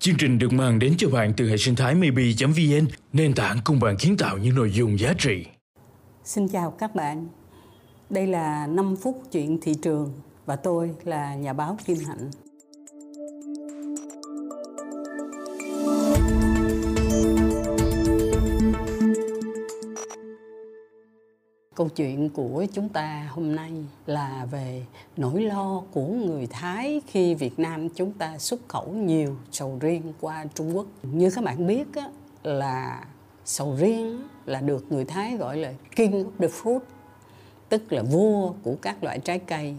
Chương trình được mang đến cho bạn từ hệ sinh thái maybe.vn, nền tảng cùng bạn kiến tạo những nội dung giá trị. Xin chào các bạn. Đây là 5 phút chuyện thị trường và tôi là nhà báo Kim Hạnh. Câu chuyện của chúng ta hôm nay là về nỗi lo của người Thái khi Việt Nam chúng ta xuất khẩu nhiều sầu riêng qua Trung Quốc. Như các bạn biết á, là sầu riêng là được người Thái gọi là king of the fruit, tức là vua của các loại trái cây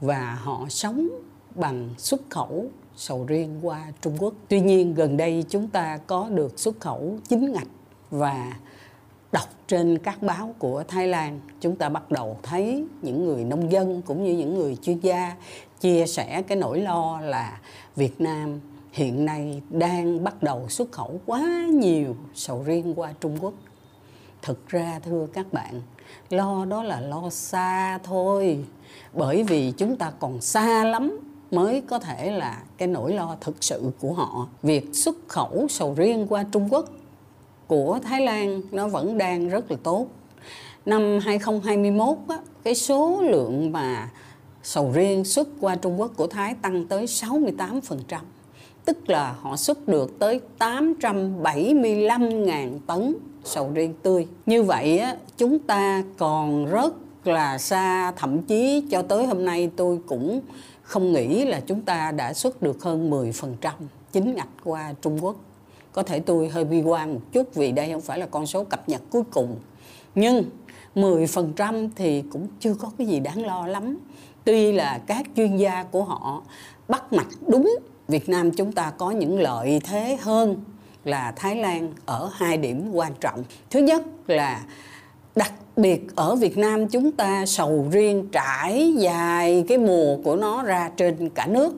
và họ sống bằng xuất khẩu sầu riêng qua Trung Quốc. Tuy nhiên gần đây chúng ta có được xuất khẩu chính ngạch và đọc trên các báo của Thái Lan chúng ta bắt đầu thấy những người nông dân cũng như những người chuyên gia chia sẻ cái nỗi lo là Việt Nam hiện nay đang bắt đầu xuất khẩu quá nhiều sầu riêng qua Trung Quốc. Thực ra thưa các bạn, lo đó là lo xa thôi. Bởi vì chúng ta còn xa lắm mới có thể là cái nỗi lo thực sự của họ. Việc xuất khẩu sầu riêng qua Trung Quốc của Thái Lan nó vẫn đang rất là tốt. Năm 2021 á, cái số lượng mà sầu riêng xuất qua Trung Quốc của Thái tăng tới 68%. Tức là họ xuất được tới 875.000 tấn sầu riêng tươi. Như vậy á, chúng ta còn rất là xa, thậm chí cho tới hôm nay tôi cũng không nghĩ là chúng ta đã xuất được hơn 10% chính ngạch qua Trung Quốc có thể tôi hơi bi quan một chút vì đây không phải là con số cập nhật cuối cùng. Nhưng 10% thì cũng chưa có cái gì đáng lo lắm. Tuy là các chuyên gia của họ bắt mạch đúng Việt Nam chúng ta có những lợi thế hơn là Thái Lan ở hai điểm quan trọng. Thứ nhất là đặc biệt ở Việt Nam chúng ta sầu riêng trải dài cái mùa của nó ra trên cả nước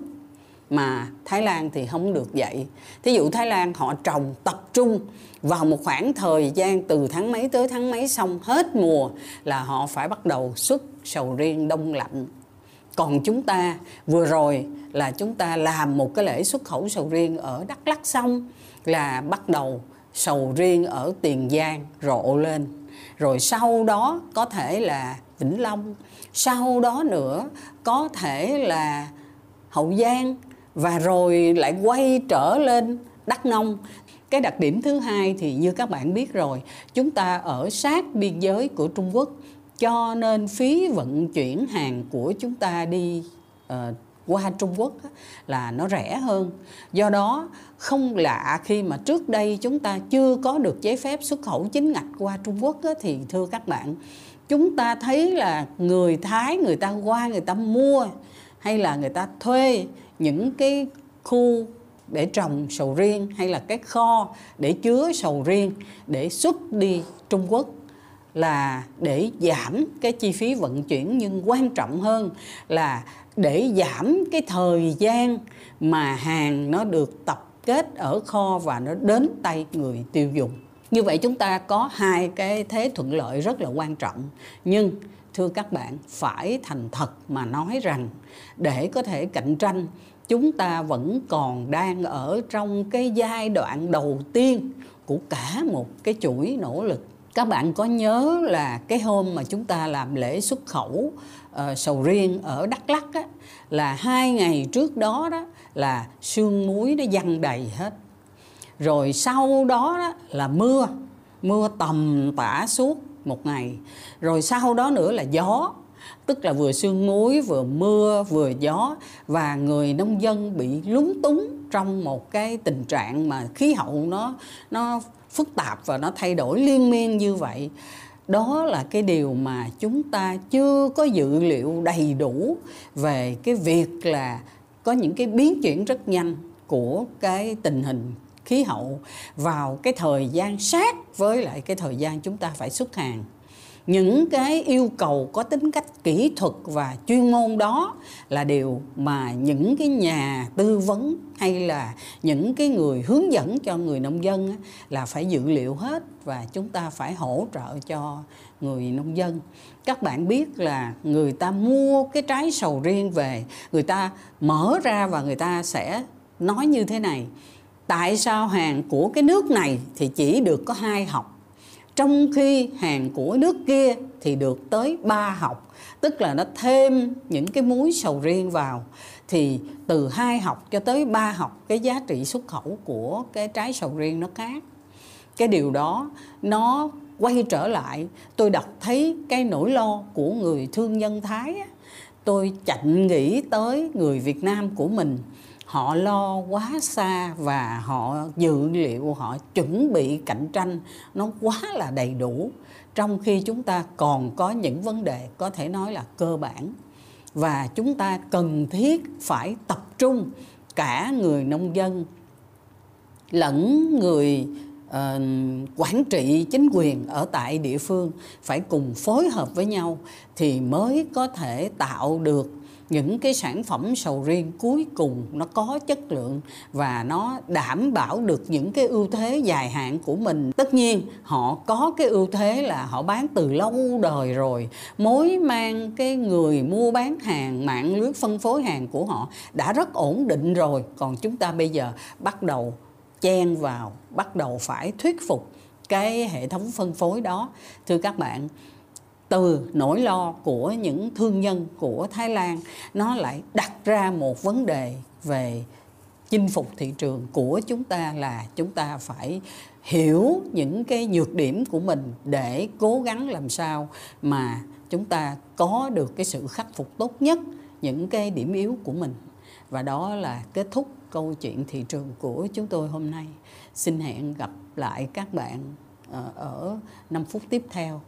mà Thái Lan thì không được vậy. Thí dụ Thái Lan họ trồng tập trung vào một khoảng thời gian từ tháng mấy tới tháng mấy xong hết mùa là họ phải bắt đầu xuất sầu riêng đông lạnh. Còn chúng ta vừa rồi là chúng ta làm một cái lễ xuất khẩu sầu riêng ở Đắk Lắk xong là bắt đầu sầu riêng ở Tiền Giang rộ lên. Rồi sau đó có thể là Vĩnh Long, sau đó nữa có thể là Hậu Giang và rồi lại quay trở lên Đắk Nông. Cái đặc điểm thứ hai thì như các bạn biết rồi chúng ta ở sát biên giới của Trung Quốc cho nên phí vận chuyển hàng của chúng ta đi uh, qua Trung Quốc là nó rẻ hơn. Do đó không lạ khi mà trước đây chúng ta chưa có được giấy phép xuất khẩu chính ngạch qua Trung Quốc thì thưa các bạn chúng ta thấy là người Thái người ta qua người ta mua hay là người ta thuê những cái khu để trồng sầu riêng hay là cái kho để chứa sầu riêng để xuất đi Trung Quốc là để giảm cái chi phí vận chuyển, nhưng quan trọng hơn là để giảm cái thời gian mà hàng nó được tập kết ở kho và nó đến tay người tiêu dùng. Như vậy chúng ta có hai cái thế thuận lợi rất là quan trọng. Nhưng thưa các bạn phải thành thật mà nói rằng để có thể cạnh tranh chúng ta vẫn còn đang ở trong cái giai đoạn đầu tiên của cả một cái chuỗi nỗ lực. Các bạn có nhớ là cái hôm mà chúng ta làm lễ xuất khẩu uh, sầu riêng ở Đắk lắc á, là hai ngày trước đó đó là sương muối nó văng đầy hết. Rồi sau đó, đó là mưa mưa tầm tả suốt một ngày. Rồi sau đó nữa là gió, tức là vừa sương muối, vừa mưa, vừa gió, và người nông dân bị lúng túng trong một cái tình trạng mà khí hậu nó nó phức tạp và nó thay đổi liên miên như vậy. Đó là cái điều mà chúng ta chưa có dữ liệu đầy đủ về cái việc là có những cái biến chuyển rất nhanh của cái tình hình khí hậu vào cái thời gian sát với lại cái thời gian chúng ta phải xuất hàng. Những cái yêu cầu có tính cách kỹ thuật và chuyên môn đó là điều mà những cái nhà tư vấn hay là những cái người hướng dẫn cho người nông dân là phải dự liệu hết và chúng ta phải hỗ trợ cho người nông dân. Các bạn biết là người ta mua cái trái sầu riêng về, người ta mở ra và người ta sẽ nói như thế này tại sao hàng của cái nước này thì chỉ được có hai học? Trong khi hàng của nước kia thì được tới ba học, tức là nó thêm những cái muối sầu riêng vào, thì từ hai học cho tới ba học, cái giá trị xuất khẩu của cái trái sầu riêng nó khác. Cái điều đó nó quay trở lại, tôi đọc thấy cái nỗi lo của người thương nhân thái tôi chạnh nghĩ tới người việt nam của mình họ lo quá xa và họ dự liệu họ chuẩn bị cạnh tranh nó quá là đầy đủ. Trong khi chúng ta còn có những vấn đề có thể nói là cơ bản và chúng ta cần thiết phải tập trung cả người nông dân lẫn người uh, quản trị chính quyền ở tại địa phương phải cùng phối hợp với nhau thì mới có thể tạo được những cái sản phẩm sầu riêng cuối cùng nó có chất lượng và nó đảm bảo được những cái ưu thế dài hạn của mình. Tất nhiên, họ có cái ưu thế là họ bán từ lâu đời rồi. Mối mang cái người mua bán hàng, mạng lưới phân phối hàng của họ đã rất ổn định rồi. Còn chúng ta bây giờ bắt đầu chen vào, bắt đầu phải thuyết phục cái hệ thống phân phối đó. Thưa các bạn từ nỗi lo của những thương nhân của Thái Lan, nó lại đặt ra một vấn đề về chinh phục thị trường của chúng ta là chúng ta phải hiểu những cái nhược điểm của mình để cố gắng làm sao mà chúng ta có được cái sự khắc phục tốt nhất những cái điểm yếu của mình. Và đó là kết thúc câu chuyện thị trường của chúng tôi hôm nay. Xin hẹn gặp lại các bạn ờ, ở 5 phút tiếp theo.